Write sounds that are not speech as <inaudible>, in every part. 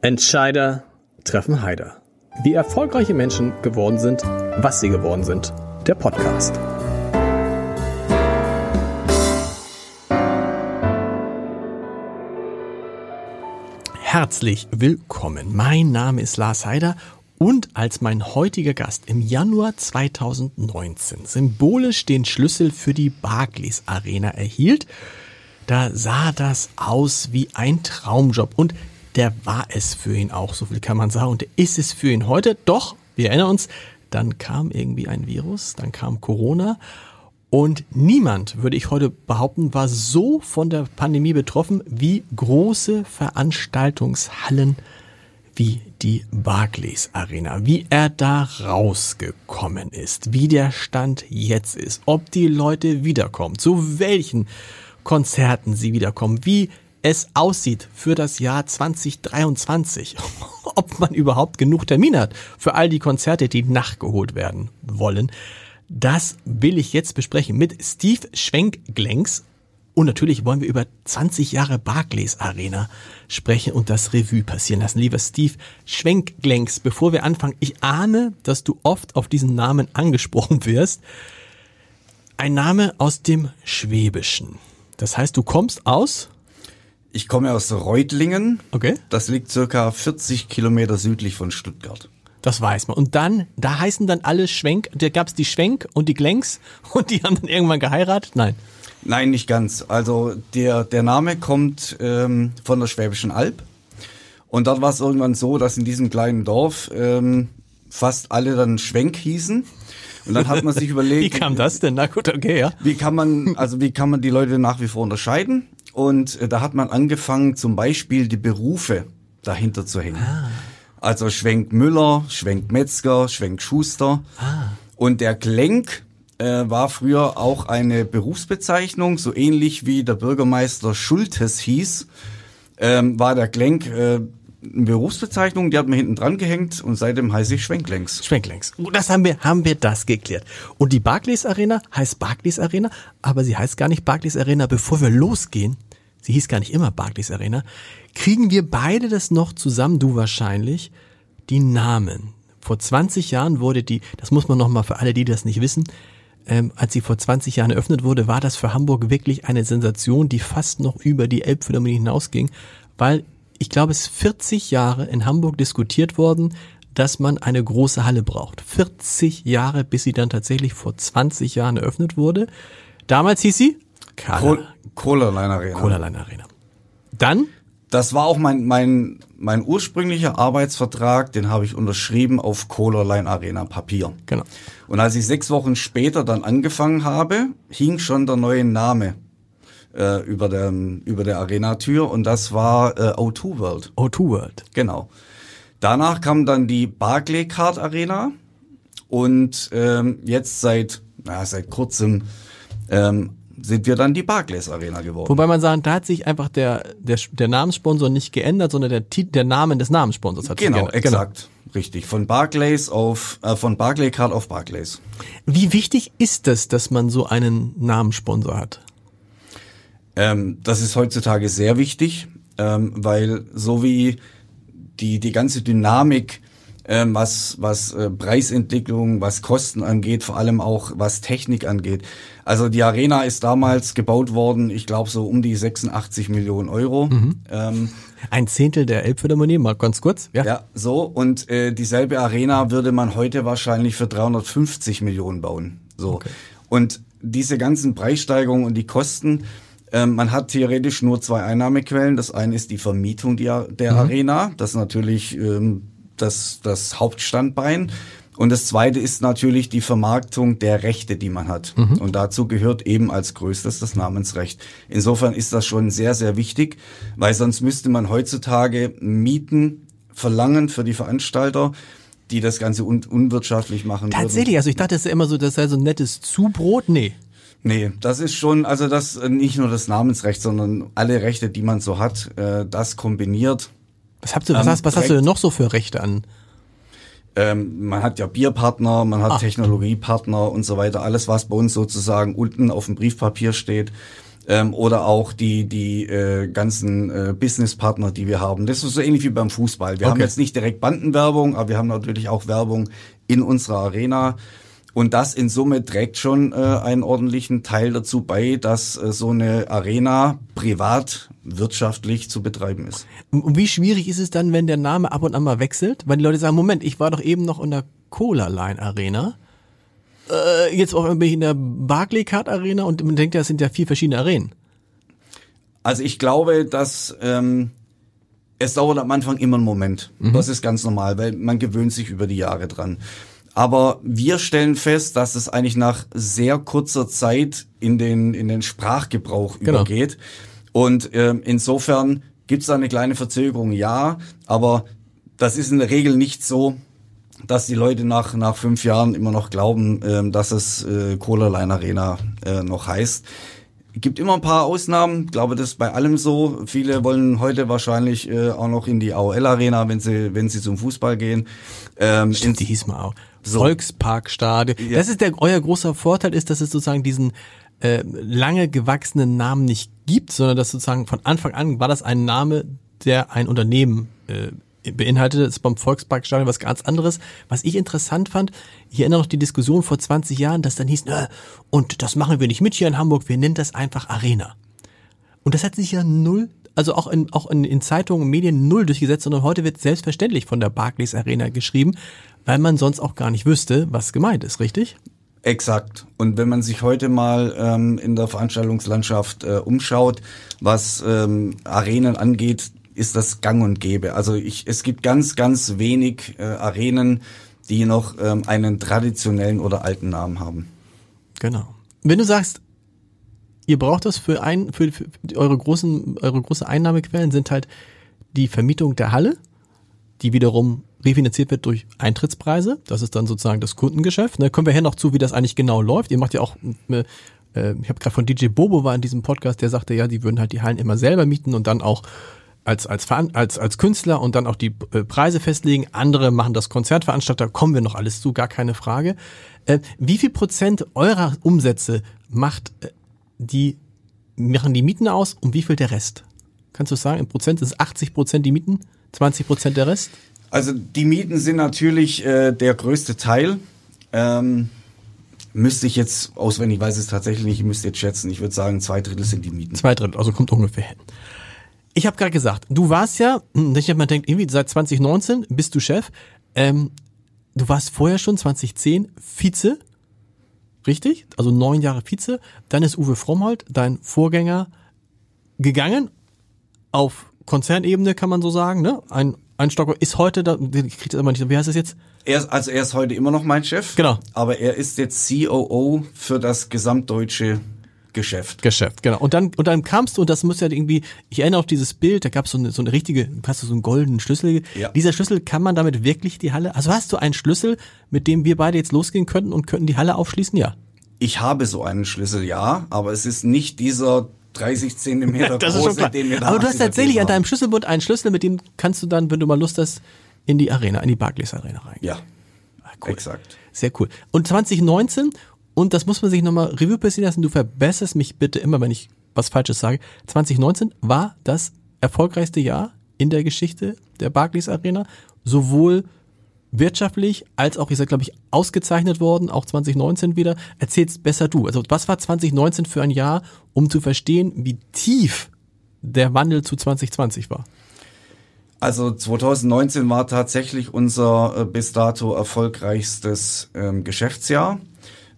Entscheider treffen Heider. Wie erfolgreiche Menschen geworden sind, was sie geworden sind. Der Podcast. Herzlich willkommen. Mein Name ist Lars Heider und als mein heutiger Gast im Januar 2019 symbolisch den Schlüssel für die Barclays Arena erhielt, da sah das aus wie ein Traumjob und der war es für ihn auch, so viel kann man sagen, und der ist es für ihn heute. Doch, wir erinnern uns, dann kam irgendwie ein Virus, dann kam Corona und niemand, würde ich heute behaupten, war so von der Pandemie betroffen wie große Veranstaltungshallen wie die Barclays Arena, wie er da rausgekommen ist, wie der Stand jetzt ist, ob die Leute wiederkommen, zu welchen Konzerten sie wiederkommen, wie es aussieht für das Jahr 2023, <laughs> ob man überhaupt genug Termine hat für all die Konzerte, die nachgeholt werden wollen. Das will ich jetzt besprechen mit Steve Schwenkglenks. Und natürlich wollen wir über 20 Jahre Barclays Arena sprechen und das Revue passieren lassen. Lieber Steve Schwenkglenks, bevor wir anfangen, ich ahne, dass du oft auf diesen Namen angesprochen wirst. Ein Name aus dem Schwäbischen. Das heißt, du kommst aus? Ich komme aus Reutlingen. Okay. Das liegt circa 40 Kilometer südlich von Stuttgart. Das weiß man. Und dann, da heißen dann alle Schwenk, da gab's die Schwenk und die Glenks <laughs> und die haben dann irgendwann geheiratet? Nein. Nein, nicht ganz. Also der, der Name kommt ähm, von der Schwäbischen Alb. Und dort war es irgendwann so, dass in diesem kleinen Dorf ähm, fast alle dann Schwenk hießen. Und dann hat man sich <laughs> überlegt. wie kam das denn? Na gut, okay, ja. Wie kann man, also wie kann man die Leute nach wie vor unterscheiden? Und äh, da hat man angefangen, zum Beispiel die Berufe dahinter zu hängen. Ah. Also Schwenk Müller, Schwenk Metzger, Schwenk Schuster. Ah. Und der Klenk äh, war früher auch eine Berufsbezeichnung, so ähnlich wie der Bürgermeister Schultes hieß, ähm, war der Klenk äh, eine Berufsbezeichnung, die hat man hinten dran gehängt und seitdem heiße ich Schwenklenks. Schwenklenks. Das haben wir, haben wir das geklärt. Und die Barclays Arena heißt Barclays Arena, aber sie heißt gar nicht Barclays Arena, bevor wir losgehen. Sie hieß gar nicht immer Barclays Arena. Kriegen wir beide das noch zusammen, du wahrscheinlich, die Namen. Vor 20 Jahren wurde die, das muss man nochmal für alle, die das nicht wissen, ähm, als sie vor 20 Jahren eröffnet wurde, war das für Hamburg wirklich eine Sensation, die fast noch über die Elbphilharmonie hinausging, weil ich glaube, es ist 40 Jahre in Hamburg diskutiert worden, dass man eine große Halle braucht. 40 Jahre, bis sie dann tatsächlich vor 20 Jahren eröffnet wurde. Damals hieß sie Kohlerlein Arena. Kohlerlein Arena. Dann? Das war auch mein, mein, mein ursprünglicher Arbeitsvertrag, den habe ich unterschrieben auf Kohlerlein Arena Papier. Genau. Und als ich sechs Wochen später dann angefangen habe, hing schon der neue Name äh, über, der, über der Arena-Tür und das war äh, O2 World. O2 World. Genau. Danach kam dann die Barclaycard Arena und ähm, jetzt seit, na, seit kurzem ähm, sind wir dann die Barclays Arena geworden. Wobei man sagen, da hat sich einfach der, der, der Namenssponsor nicht geändert, sondern der, der Name des Namenssponsors hat genau, sich geändert. Exakt. Genau, exakt. Richtig. Von Barclays auf, äh, von Barclaycard auf Barclays. Wie wichtig ist das, dass man so einen Namenssponsor hat? Ähm, das ist heutzutage sehr wichtig, ähm, weil so wie die, die ganze Dynamik, ähm, was, was äh, Preisentwicklung, was Kosten angeht, vor allem auch was Technik angeht. Also die Arena ist damals gebaut worden, ich glaube so um die 86 Millionen Euro. Mhm. Ähm, Ein Zehntel der Elbphilharmonie, mal ganz kurz. Ja, ja so. Und äh, dieselbe Arena würde man heute wahrscheinlich für 350 Millionen bauen. So. Okay. Und diese ganzen Preissteigerungen und die Kosten, ähm, man hat theoretisch nur zwei Einnahmequellen. Das eine ist die Vermietung der, der mhm. Arena. Das ist natürlich ähm, das, das Hauptstandbein. Und das zweite ist natürlich die Vermarktung der Rechte, die man hat. Mhm. Und dazu gehört eben als größtes das Namensrecht. Insofern ist das schon sehr, sehr wichtig, weil sonst müsste man heutzutage Mieten verlangen für die Veranstalter die das Ganze un unwirtschaftlich machen Tatsächlich, würden. also ich dachte, es ist immer so, das sei so ein nettes Zubrot. Nee. Nee, das ist schon, also das äh, nicht nur das Namensrecht, sondern alle Rechte, die man so hat, äh, das kombiniert. Was, habt du, was, ähm, hast, was hast du denn noch so für Rechte an? Ähm, man hat ja Bierpartner, man hat ah. Technologiepartner und so weiter. Alles, was bei uns sozusagen unten auf dem Briefpapier steht, ähm, oder auch die die äh, ganzen äh, Businesspartner, die wir haben. Das ist so ähnlich wie beim Fußball. Wir okay. haben jetzt nicht direkt Bandenwerbung, aber wir haben natürlich auch Werbung in unserer Arena. Und das in Summe trägt schon äh, einen ordentlichen Teil dazu bei, dass äh, so eine Arena privat wirtschaftlich zu betreiben ist. Und wie schwierig ist es dann, wenn der Name ab und an mal wechselt? Weil die Leute sagen, Moment, ich war doch eben noch in der Cola Line Arena. Äh, jetzt bin ich in der Barclaycard Arena und man denkt ja, es sind ja vier verschiedene Arenen. Also ich glaube, dass ähm, es dauert am Anfang immer einen Moment. Mhm. Das ist ganz normal, weil man gewöhnt sich über die Jahre dran. Aber wir stellen fest, dass es eigentlich nach sehr kurzer Zeit in den, in den Sprachgebrauch genau. übergeht. Und äh, insofern gibt es da eine kleine Verzögerung, ja, aber das ist in der Regel nicht so, dass die Leute nach, nach fünf Jahren immer noch glauben, äh, dass es äh, Cola Line Arena äh, noch heißt. Gibt immer ein paar Ausnahmen, ich glaube, das ist bei allem so. Viele wollen heute wahrscheinlich äh, auch noch in die AOL Arena, wenn sie, wenn sie zum Fußball gehen. Ähm, Stimmt, die hieß mal auch. So. Volksparkstadion. Ja. Das ist der, euer großer Vorteil ist, dass es sozusagen diesen äh, lange gewachsenen Namen nicht gibt, sondern dass sozusagen von Anfang an war das ein Name, der ein Unternehmen äh, beinhaltete. Das ist beim Volksparkstadion was ganz anderes. Was ich interessant fand, ich erinnere noch die Diskussion vor 20 Jahren, dass dann hieß, äh, und das machen wir nicht mit hier in Hamburg, wir nennen das einfach Arena. Und das hat sich ja null also auch in, auch in, in Zeitungen und Medien null durchgesetzt, sondern heute wird selbstverständlich von der Barclays Arena geschrieben, weil man sonst auch gar nicht wüsste, was gemeint ist, richtig? Exakt. Und wenn man sich heute mal ähm, in der Veranstaltungslandschaft äh, umschaut, was ähm, Arenen angeht, ist das gang und gäbe. Also ich, es gibt ganz, ganz wenig äh, Arenen, die noch ähm, einen traditionellen oder alten Namen haben. Genau. Wenn du sagst, ihr braucht das für ein, für, für eure großen, eure große Einnahmequellen sind halt die Vermietung der Halle, die wiederum refinanziert wird durch Eintrittspreise. Das ist dann sozusagen das Kundengeschäft. Da kommen wir her noch zu, wie das eigentlich genau läuft. Ihr macht ja auch, äh, äh ich habe gerade von DJ Bobo war in diesem Podcast, der sagte ja, die würden halt die Hallen immer selber mieten und dann auch als, als, als, als Künstler und dann auch die äh, Preise festlegen. Andere machen das Konzertveranstalter, kommen wir noch alles zu, gar keine Frage. Äh, wie viel Prozent eurer Umsätze macht die, machen die Mieten aus und wie viel der Rest? Kannst du sagen, in Prozent ist es 80 Prozent die Mieten, 20 Prozent der Rest? Also die Mieten sind natürlich äh, der größte Teil. Ähm, müsste ich jetzt auswendig, weiß es tatsächlich nicht, ich müsste jetzt schätzen. Ich würde sagen, zwei Drittel sind die Mieten. Zwei Drittel, also kommt ungefähr hin. Ich habe gerade gesagt, du warst ja, ich habe mir denkt, irgendwie seit 2019 bist du Chef. Ähm, du warst vorher schon 2010 Vize Richtig? Also neun Jahre Vize. Dann ist Uwe Frommholt, dein Vorgänger, gegangen. Auf Konzernebene kann man so sagen, ne? Ein, ein Stocker ist heute da, ich krieg das aber nicht, wie heißt das jetzt? Er ist, also er ist heute immer noch mein Chef. Genau. Aber er ist jetzt COO für das gesamtdeutsche Geschäft. Geschäft, genau. Und dann, und dann kamst du, und das muss ja irgendwie, ich erinnere auf dieses Bild, da gab es so eine, so eine richtige, hast du so einen goldenen Schlüssel. Ja. Dieser Schlüssel, kann man damit wirklich die Halle, also hast du einen Schlüssel, mit dem wir beide jetzt losgehen könnten und könnten die Halle aufschließen? Ja. Ich habe so einen Schlüssel, ja, aber es ist nicht dieser 30 Zentimeter <laughs> das große, ist schon den wir da Aber du hast tatsächlich an deinem Schlüsselbund einen Schlüssel, mit dem kannst du dann, wenn du mal Lust hast, in die Arena, in die Barclays Arena rein. Ja. Ah, cool. Exakt. Sehr cool. Und 2019 und das muss man sich nochmal Revue passieren lassen. Du verbesserst mich bitte immer, wenn ich was Falsches sage. 2019 war das erfolgreichste Jahr in der Geschichte der Barclays Arena. Sowohl wirtschaftlich als auch, ich sag, glaube ich, ausgezeichnet worden, auch 2019 wieder. Erzähl's besser du. Also was war 2019 für ein Jahr, um zu verstehen, wie tief der Wandel zu 2020 war? Also 2019 war tatsächlich unser äh, bis dato erfolgreichstes ähm, Geschäftsjahr.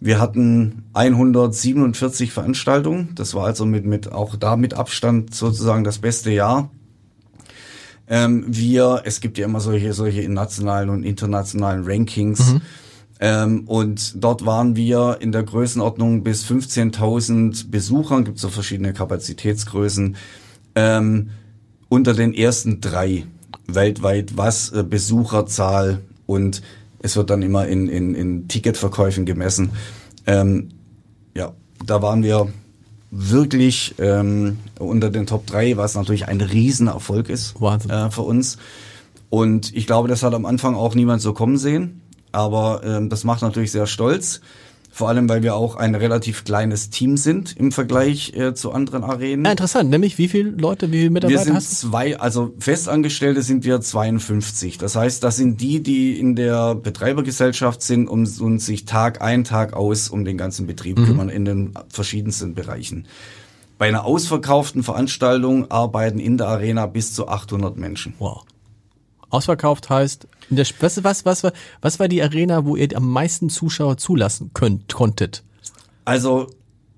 Wir hatten 147 Veranstaltungen. Das war also mit, mit auch da mit Abstand sozusagen das beste Jahr. Ähm, wir, es gibt ja immer solche, solche nationalen und internationalen Rankings. Mhm. Ähm, und dort waren wir in der Größenordnung bis 15.000 Besuchern, gibt so verschiedene Kapazitätsgrößen, ähm, unter den ersten drei weltweit, was äh, Besucherzahl und es wird dann immer in, in, in Ticketverkäufen gemessen. Ähm, ja, da waren wir wirklich ähm, unter den Top 3, was natürlich ein Riesenerfolg ist äh, für uns. Und ich glaube, das hat am Anfang auch niemand so kommen sehen. Aber ähm, das macht natürlich sehr stolz. Vor allem, weil wir auch ein relativ kleines Team sind im Vergleich äh, zu anderen Arenen. Ja, interessant, nämlich wie viele Leute, wie viele Mitarbeiter wir sind hast du? zwei, also Festangestellte sind wir 52. Das heißt, das sind die, die in der Betreibergesellschaft sind und, und sich Tag ein, Tag aus um den ganzen Betrieb mhm. kümmern in den verschiedensten Bereichen. Bei einer ausverkauften Veranstaltung arbeiten in der Arena bis zu 800 Menschen. Wow. Ausverkauft heißt, der, was, was, was, was, war die Arena, wo ihr am meisten Zuschauer zulassen könnt, konntet? Also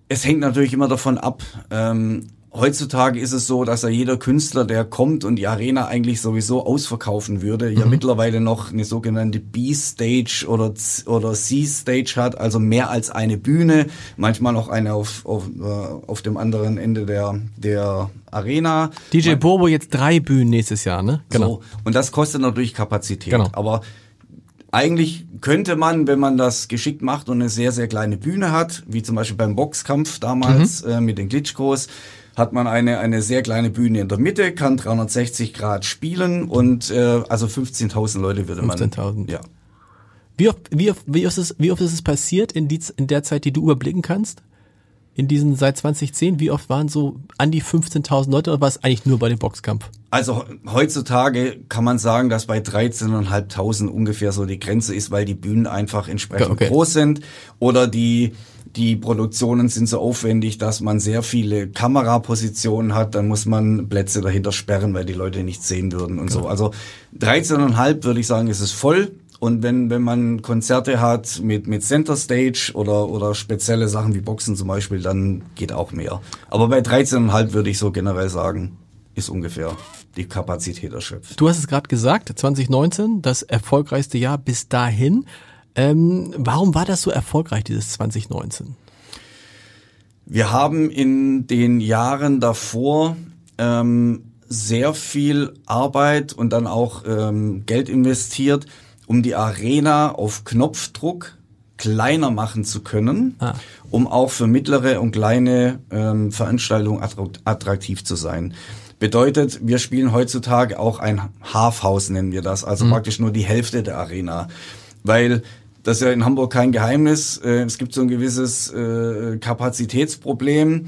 es hängt natürlich immer davon ab. Ähm, heutzutage ist es so, dass ja jeder Künstler, der kommt und die Arena eigentlich sowieso ausverkaufen würde, mhm. ja mittlerweile noch eine sogenannte B-Stage oder, oder C-Stage hat, also mehr als eine Bühne, manchmal noch eine auf, auf, äh, auf dem anderen Ende der, der Arena. DJ Man, Bobo jetzt drei Bühnen nächstes Jahr, ne? Genau. So, und das kostet natürlich Kapazität. Genau. Aber eigentlich könnte man, wenn man das geschickt macht und eine sehr, sehr kleine Bühne hat, wie zum Beispiel beim Boxkampf damals mhm. äh, mit den Glitchkos, hat man eine, eine sehr kleine Bühne in der Mitte, kann 360 Grad spielen und äh, also 15.000 Leute würde 15 man. 15.000. Ja. Wie oft, wie, oft, wie, oft ist, wie oft ist es passiert in, die, in der Zeit, die du überblicken kannst? In diesen seit 2010, wie oft waren so an die 15.000 Leute oder war es eigentlich nur bei dem Boxkampf? Also heutzutage kann man sagen, dass bei 13.500 ungefähr so die Grenze ist, weil die Bühnen einfach entsprechend okay. groß sind oder die die Produktionen sind so aufwendig, dass man sehr viele Kamerapositionen hat. Dann muss man Plätze dahinter sperren, weil die Leute nicht sehen würden und so. Also 13,5 würde ich sagen, ist es voll. Und wenn, wenn man Konzerte hat mit, mit Center Stage oder, oder spezielle Sachen wie Boxen zum Beispiel, dann geht auch mehr. Aber bei 13,5 würde ich so generell sagen, ist ungefähr die Kapazität erschöpft. Du hast es gerade gesagt, 2019, das erfolgreichste Jahr bis dahin. Ähm, warum war das so erfolgreich, dieses 2019? Wir haben in den Jahren davor ähm, sehr viel Arbeit und dann auch ähm, Geld investiert, um die Arena auf Knopfdruck kleiner machen zu können, ah. um auch für mittlere und kleine ähm, Veranstaltungen attraktiv zu sein. Bedeutet, wir spielen heutzutage auch ein Halfhouse, nennen wir das, also mhm. praktisch nur die Hälfte der Arena. Weil das ist ja in Hamburg kein Geheimnis. Äh, es gibt so ein gewisses äh, Kapazitätsproblem.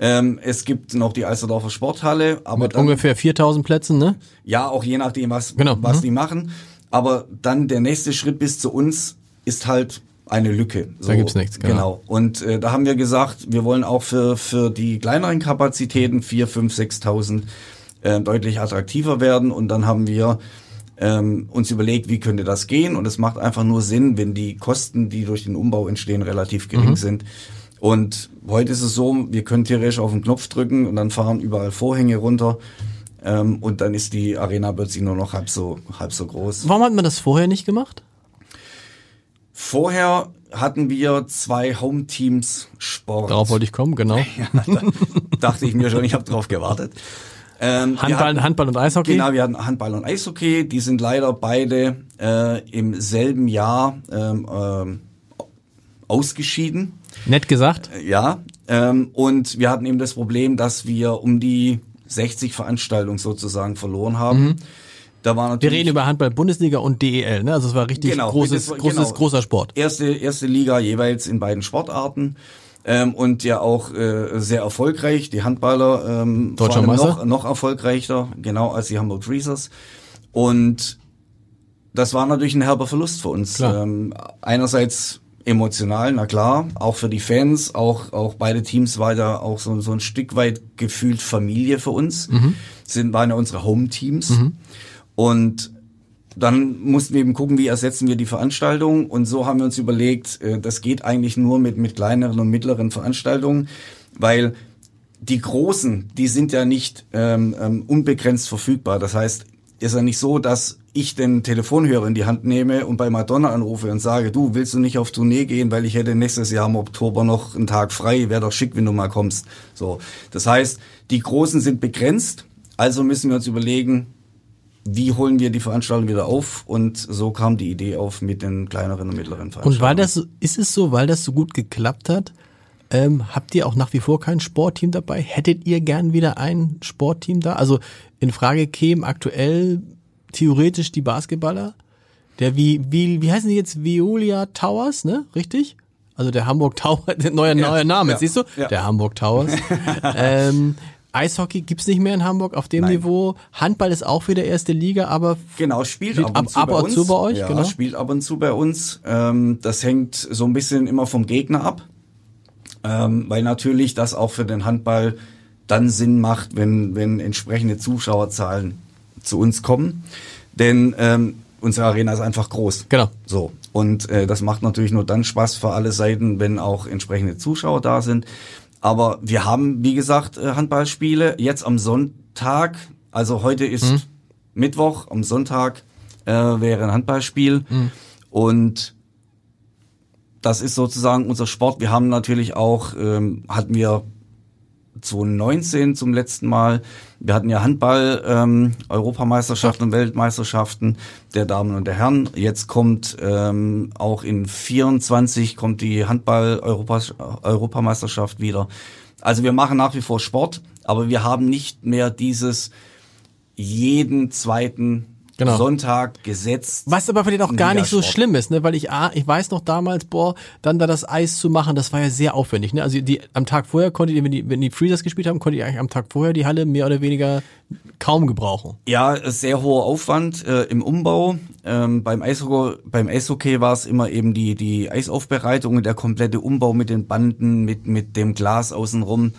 Ähm, es gibt noch die Alsterdorfer Sporthalle. Aber Mit dann, ungefähr 4000 Plätzen, ne? Ja, auch je nachdem, was, genau. was mhm. die machen. Aber dann der nächste Schritt bis zu uns ist halt eine Lücke. So, da gibt's nichts, genau. genau. Und äh, da haben wir gesagt, wir wollen auch für, für die kleineren Kapazitäten, 4, 5, 6.000, äh, deutlich attraktiver werden. Und dann haben wir ähm, uns überlegt, wie könnte das gehen. Und es macht einfach nur Sinn, wenn die Kosten, die durch den Umbau entstehen, relativ gering mhm. sind. Und heute ist es so, wir können theoretisch auf den Knopf drücken und dann fahren überall Vorhänge runter. Ähm, und dann ist die Arena plötzlich nur noch halb so, halb so groß. Warum hat man das vorher nicht gemacht? Vorher hatten wir zwei Home-Teams Sport. Darauf wollte ich kommen, genau. <laughs> ja, dachte ich mir schon, ich habe drauf gewartet. Ähm, Handball, hatten, Handball und Eishockey? Genau, wir hatten Handball und Eishockey. Die sind leider beide äh, im selben Jahr ähm, ähm, ausgeschieden. Nett gesagt. Äh, ja. Ähm, und wir hatten eben das Problem, dass wir um die 60 Veranstaltungen sozusagen verloren haben. Mhm. Da war natürlich wir reden über Handball Bundesliga und DEL, ne? Also es war richtig genau, großes, das, großes, genau, großer Sport. Erste, erste Liga jeweils in beiden Sportarten ähm, und ja auch äh, sehr erfolgreich. Die Handballer ähm, Deutscher allem noch, noch erfolgreicher, genau als die Hamburg Freezers. Und das war natürlich ein herber Verlust für uns. Ähm, einerseits emotional, na klar, auch für die Fans, auch auch beide Teams war da auch so, so ein Stück weit gefühlt Familie für uns. Mhm. Sind waren ja unsere Home Teams mhm. und dann mussten wir eben gucken, wie ersetzen wir die Veranstaltung. Und so haben wir uns überlegt, äh, das geht eigentlich nur mit, mit kleineren und mittleren Veranstaltungen, weil die großen, die sind ja nicht ähm, ähm, unbegrenzt verfügbar. Das heißt, ist ja nicht so, dass ich den Telefonhörer in die Hand nehme und bei Madonna anrufe und sage, du willst du nicht auf Tournee gehen, weil ich hätte nächstes Jahr im Oktober noch einen Tag frei, wäre doch schick, wenn du mal kommst. So, das heißt, die großen sind begrenzt, also müssen wir uns überlegen, wie holen wir die Veranstaltung wieder auf? Und so kam die Idee auf mit den kleineren und mittleren Veranstaltungen. Und weil das, ist es so, weil das so gut geklappt hat, ähm, habt ihr auch nach wie vor kein Sportteam dabei? Hättet ihr gern wieder ein Sportteam da? Also in Frage kämen aktuell theoretisch die Basketballer, der wie, wie, wie heißen die jetzt? Violia Towers, ne? Richtig? also der Hamburg Tower, <laughs> neuer, neuer Name, ja, siehst du? ja. Der Hamburg Towers. <laughs> ähm, Eishockey gibt's nicht mehr in Hamburg auf dem Nein. Niveau. Handball ist auch wieder erste Liga, aber Genau, spielt ab und zu ab bei und uns. zu bei euch, ja, genau. spielt ab und zu bei uns. Ähm, das hängt so ein bisschen immer vom Gegner ab, ähm, weil natürlich das auch für den Handball dann Sinn macht, wenn, wenn entsprechende Zuschauerzahlen zu uns kommen. Denn ähm, unsere Arena ist einfach groß. genau. So. Und äh, das macht natürlich nur dann Spaß für alle Seiten, wenn auch entsprechende Zuschauer da sind. Aber wir haben, wie gesagt, äh, Handballspiele. Jetzt am Sonntag, also heute ist Mittwoch, am Sonntag äh, wäre ein Handballspiel. Und das ist sozusagen unser Sport. Wir haben natürlich auch, ähm, hatten wir 2019 zum letzten Mal. Wir hatten ja Handball, ähm, Europameisterschaften und Weltmeisterschaften der Damen und der Herren. Jetzt kommt ähm, auch in 24 kommt die Handball-Europameisterschaft wieder. Also wir machen nach wie vor Sport, aber wir haben nicht mehr dieses jeden zweiten Genau. Sonntag gesetzt. Was aber vielleicht auch gar nicht so schlimm ist, ne? Weil ich, ah, ich weiß noch damals, boah, dann da das Eis zu machen, das war ja sehr aufwendig, ne? Also die am Tag vorher konntet ihr, wenn die, wenn die Freezers gespielt haben, konntet ihr eigentlich am Tag vorher die Halle mehr oder weniger kaum gebrauchen. Ja, sehr hoher Aufwand äh, im Umbau. Ähm, beim, Eishockey, beim Eishockey war es immer eben die, die Eisaufbereitung und der komplette Umbau mit den Banden, mit, mit dem Glas außenrum.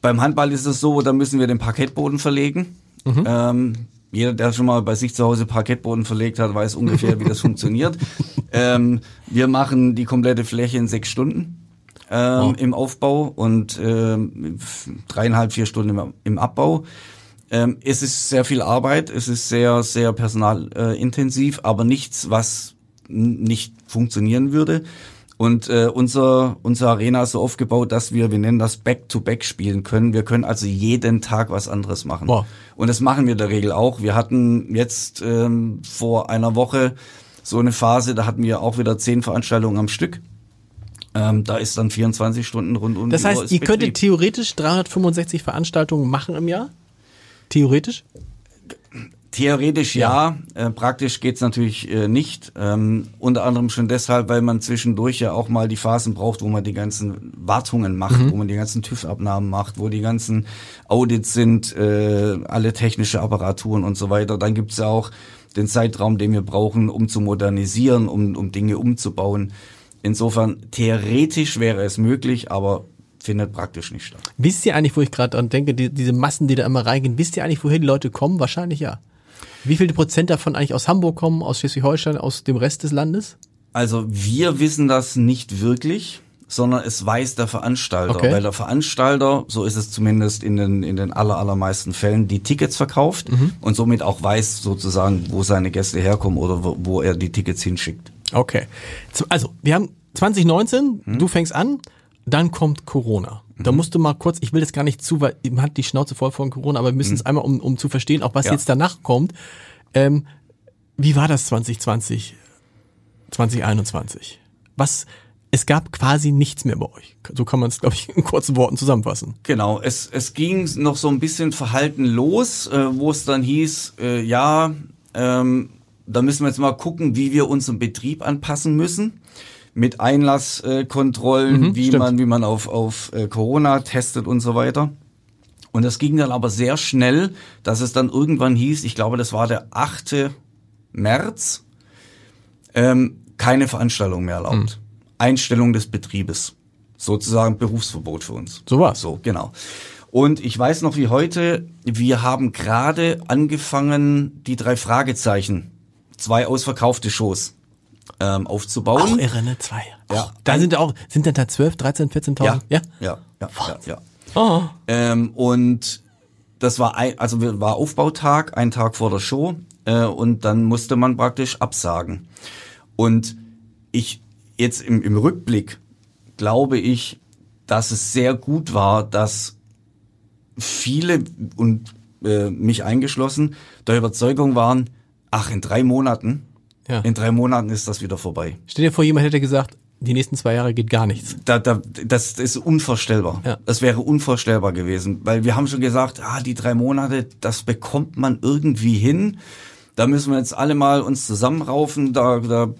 Beim Handball ist es so, da müssen wir den Parkettboden verlegen. Ähm, jeder, der schon mal bei sich zu Hause Parkettboden verlegt hat, weiß ungefähr, wie das <laughs> funktioniert. Ähm, wir machen die komplette Fläche in sechs Stunden ähm, Wow. im Aufbau und ähm, dreieinhalb, vier Stunden im, im Abbau. Ähm, es ist sehr viel Arbeit, es ist sehr, sehr personalintensiv, äh, aber nichts, was nicht funktionieren würde. Und äh, unser, unsere Arena ist so aufgebaut, dass wir, wir nennen das Back-to-Back spielen können. Wir können also jeden Tag was anderes machen. Wow. Und das machen wir in der Regel auch. Wir hatten jetzt ähm, vor einer Woche so eine Phase, da hatten wir auch wieder zehn Veranstaltungen am Stück. Ähm, da ist dann 24 Stunden rund um Das die Uhr heißt, ihr könntet theoretisch 365 Veranstaltungen machen im Jahr? Theoretisch? Theoretisch ja, Äh, praktisch geht's natürlich äh, nicht. Ähm, unter anderem schon deshalb, weil man zwischendurch ja auch mal die Phasen braucht, wo man die ganzen Wartungen macht, wo man die ganzen TÜV-Abnahmen macht, wo die ganzen Audits sind, äh, alle technische Apparaturen und so weiter. Dann gibt's ja auch den Zeitraum, den wir brauchen, um zu modernisieren, um, um Dinge umzubauen. Insofern theoretisch wäre es möglich, aber findet praktisch nicht statt. Wisst ihr eigentlich, wo ich gerade dran denke, die, diese Massen, die da immer reingehen, wisst ihr eigentlich, woher die Leute kommen? Wahrscheinlich ja. Wie viele Prozent davon eigentlich aus Hamburg kommen, aus Schleswig-Holstein, aus dem Rest des Landes? Also wir wissen das nicht wirklich, sondern es weiß der Veranstalter, Okay. weil der Veranstalter, so ist es zumindest in den in den aller, allermeisten Fällen, die Tickets verkauft und somit auch weiß sozusagen, wo seine Gäste herkommen oder wo, wo er die Tickets hinschickt. Okay. Also, wir haben 2019, du fängst an, dann kommt Corona. Da musst du mal kurz, ich will das gar nicht zu, weil man hat die Schnauze voll von Corona, aber wir müssen es einmal, um, um zu verstehen, auch was Ja. jetzt danach kommt. Ähm, wie war das 2020, 2021? Was, es gab quasi nichts mehr bei euch. So kann man es, glaube ich, in kurzen Worten zusammenfassen. Genau, es, es ging noch so ein bisschen verhalten los, äh, wo es dann hieß, äh, ja, ähm, da müssen wir jetzt mal gucken, wie wir unseren Betrieb anpassen müssen. Mit Einlasskontrollen, Kontrollen, Mhm, wie stimmt. man, wie man auf, auf äh, Corona testet und so weiter. Und das ging dann aber sehr schnell, dass es dann irgendwann hieß, ich glaube, das war der 8. März, ähm, keine Veranstaltung mehr erlaubt. Einstellung des Betriebes. Sozusagen Berufsverbot für uns. So war's. So, genau. Und ich weiß noch wie heute, wir haben gerade angefangen, die drei Fragezeichen, zwei ausverkaufte Shows ähm, aufzubauen. Auch irre, ne? Zwei. Ja. Da sind auch, sind denn da 12, 13, 14.000? ja, Ja. ja, ja, ja, ja. Oh. Ähm, und das war ein, also war Aufbautag, ein Tag vor der Show, äh, und dann musste man praktisch absagen. Und ich jetzt im, im Rückblick glaube ich, dass es sehr gut war, dass viele und äh, mich eingeschlossen der Überzeugung waren, ach in drei Monaten, Ja. in drei Monaten ist das wieder vorbei. Stell dir vor, jemand hätte gesagt, die nächsten zwei Jahre geht gar nichts. da, da, das ist unvorstellbar. Ja. Das wäre unvorstellbar gewesen, weil wir haben schon gesagt, ah, die drei Monate, das bekommt man irgendwie hin. Da müssen wir jetzt alle mal uns zusammenraufen. Da, da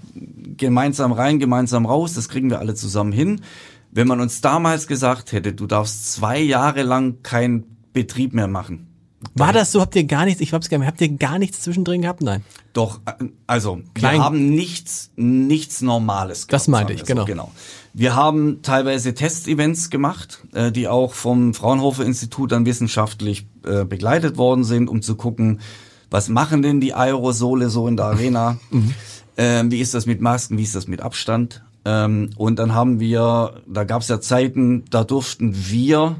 gemeinsam rein, gemeinsam raus, das kriegen wir alle zusammen hin. Wenn man uns damals gesagt hätte, du darfst zwei Jahre lang keinen Betrieb mehr machen. War das so? Habt ihr gar nichts, ich hab's gerne, habt ihr gar nichts zwischendrin gehabt? Nein. Doch, äh, also Klein- wir haben nichts, nichts Normales Das gehabt, meinte sagen ich, wir so, genau. genau. Wir haben teilweise Testevents gemacht, äh, die auch vom Fraunhofer Institut dann wissenschaftlich äh, begleitet worden sind, um zu gucken, was machen denn die Aerosole so in der Arena? <laughs> Mhm. ähm, wie ist das mit Masken? Wie ist das mit Abstand? Ähm, und dann haben wir, da gab es ja Zeiten, da durften wir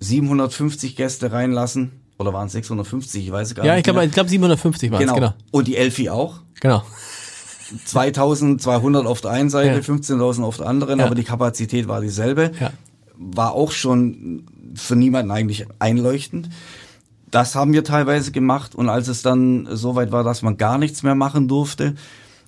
750 Gäste reinlassen. Oder waren es 650? Ich weiß gar Ja, nicht. ich glaube, ich glaube 750 waren es, genau. genau. Und die Elfi auch. Genau. <laughs> 2200 auf der einen Seite, Ja. 15.000 auf der anderen, Ja. aber die Kapazität war dieselbe. Ja. War auch schon für niemanden eigentlich einleuchtend. Das haben wir teilweise gemacht und als es dann soweit war, dass man gar nichts mehr machen durfte,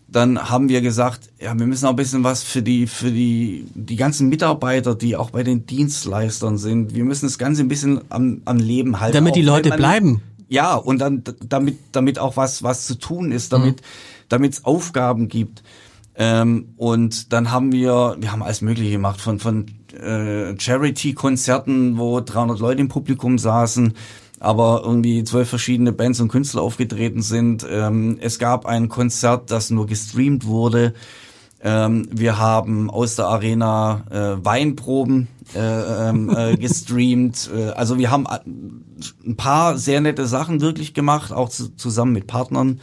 dann haben wir gesagt, ja, wir müssen auch ein bisschen was für die, für die, die ganzen Mitarbeiter, die auch bei den Dienstleistern sind. Wir müssen das Ganze ein bisschen am, am Leben halten. Damit die auch wenn Leute man- bleiben. ja, und dann damit damit auch was was zu tun ist, damit damit es Aufgaben gibt. Ähm, und dann haben wir wir haben alles Mögliche gemacht von von äh, Charity-Konzerten, wo 300 Leute im Publikum saßen, aber irgendwie zwölf verschiedene Bands und Künstler aufgetreten sind. Ähm, es gab ein Konzert, das nur gestreamt wurde. Ähm, wir haben aus der Arena äh, Weinproben äh, ähm, äh, <laughs> gestreamt. Äh, also wir haben a- ein paar sehr nette Sachen wirklich gemacht, auch zu, zusammen mit Partnern.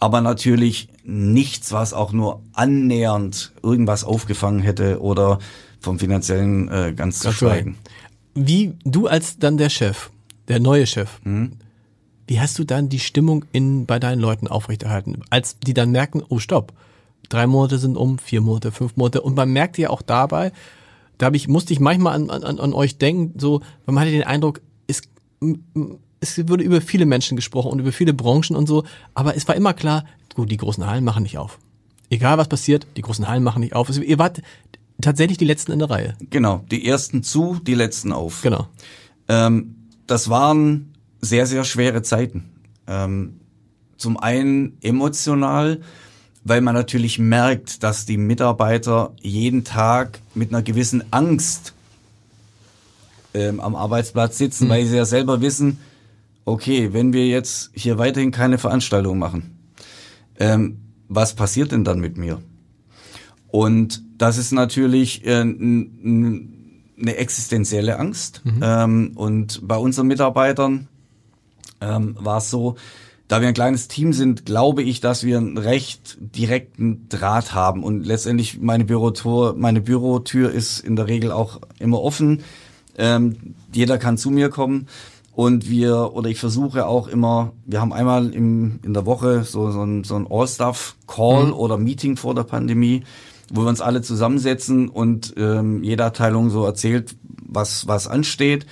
Aber natürlich nichts, was auch nur annähernd irgendwas aufgefangen hätte oder vom finanziellen äh, ganz zu Ganz schweigen. Wie du als dann der Chef, der neue Chef, Mhm. wie hast du dann die Stimmung in, bei deinen Leuten aufrechterhalten? Als die dann merken, oh stopp, drei Monate sind um, vier Monate, fünf Monate. Und man merkt ja auch dabei, da hab ich, musste ich manchmal an, an, an euch denken, so, weil man hatte den Eindruck, es, es wurde über viele Menschen gesprochen und über viele Branchen und so, aber es war immer klar, gut, die großen Hallen machen nicht auf. Egal was passiert, die großen Hallen machen nicht auf. Also, ihr wart tatsächlich die Letzten in der Reihe. Genau, die ersten zu, die letzten auf. Genau. Ähm, das waren sehr, sehr schwere Zeiten. Ähm, zum einen emotional, weil man natürlich merkt, dass die Mitarbeiter jeden Tag mit einer gewissen Angst ähm, am Arbeitsplatz sitzen, weil sie ja selber wissen, okay, wenn wir jetzt hier weiterhin keine Veranstaltung machen, ähm, was passiert denn dann mit mir? Und das ist natürlich äh, n- n- eine existenzielle Angst. Ähm, und bei unseren Mitarbeitern ähm, war es so, da wir ein kleines Team sind, glaube ich, dass wir einen recht direkten Draht haben. Und letztendlich meine Bürotür, meine Bürotür ist in der Regel auch immer offen. Ähm, jeder kann zu mir kommen. Und wir, oder ich versuche auch immer, wir haben einmal im, in der Woche so, so ein, so ein All-Staff-Call oder Meeting vor der Pandemie, wo wir uns alle zusammensetzen und ähm, jede Abteilung so erzählt, was, was ansteht.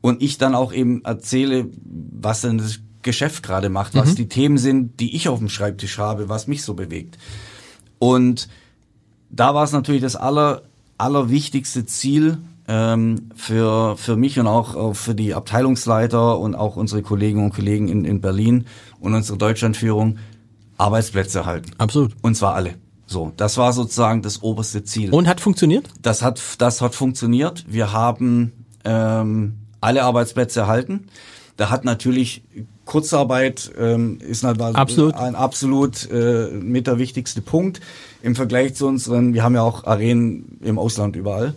Und ich dann auch eben erzähle, was denn das Geschäft gerade macht, was die Themen sind, die ich auf dem Schreibtisch habe, was mich so bewegt. Und da war es natürlich das aller, allerwichtigste Ziel ähm, für, für mich und auch, auch für die Abteilungsleiter und auch unsere Kolleginnen und Kollegen in, in Berlin und unsere Deutschlandführung, Arbeitsplätze halten. Absolut. Und zwar alle. So, das war sozusagen das oberste Ziel. Und hat funktioniert? Das hat, das hat funktioniert. Wir haben ähm, alle Arbeitsplätze erhalten. Da hat natürlich Kurzarbeit ähm, ist natürlich Absolut. ein absolut äh, mit der wichtigste Punkt im Vergleich zu unseren. Wir haben ja auch Arenen im Ausland überall.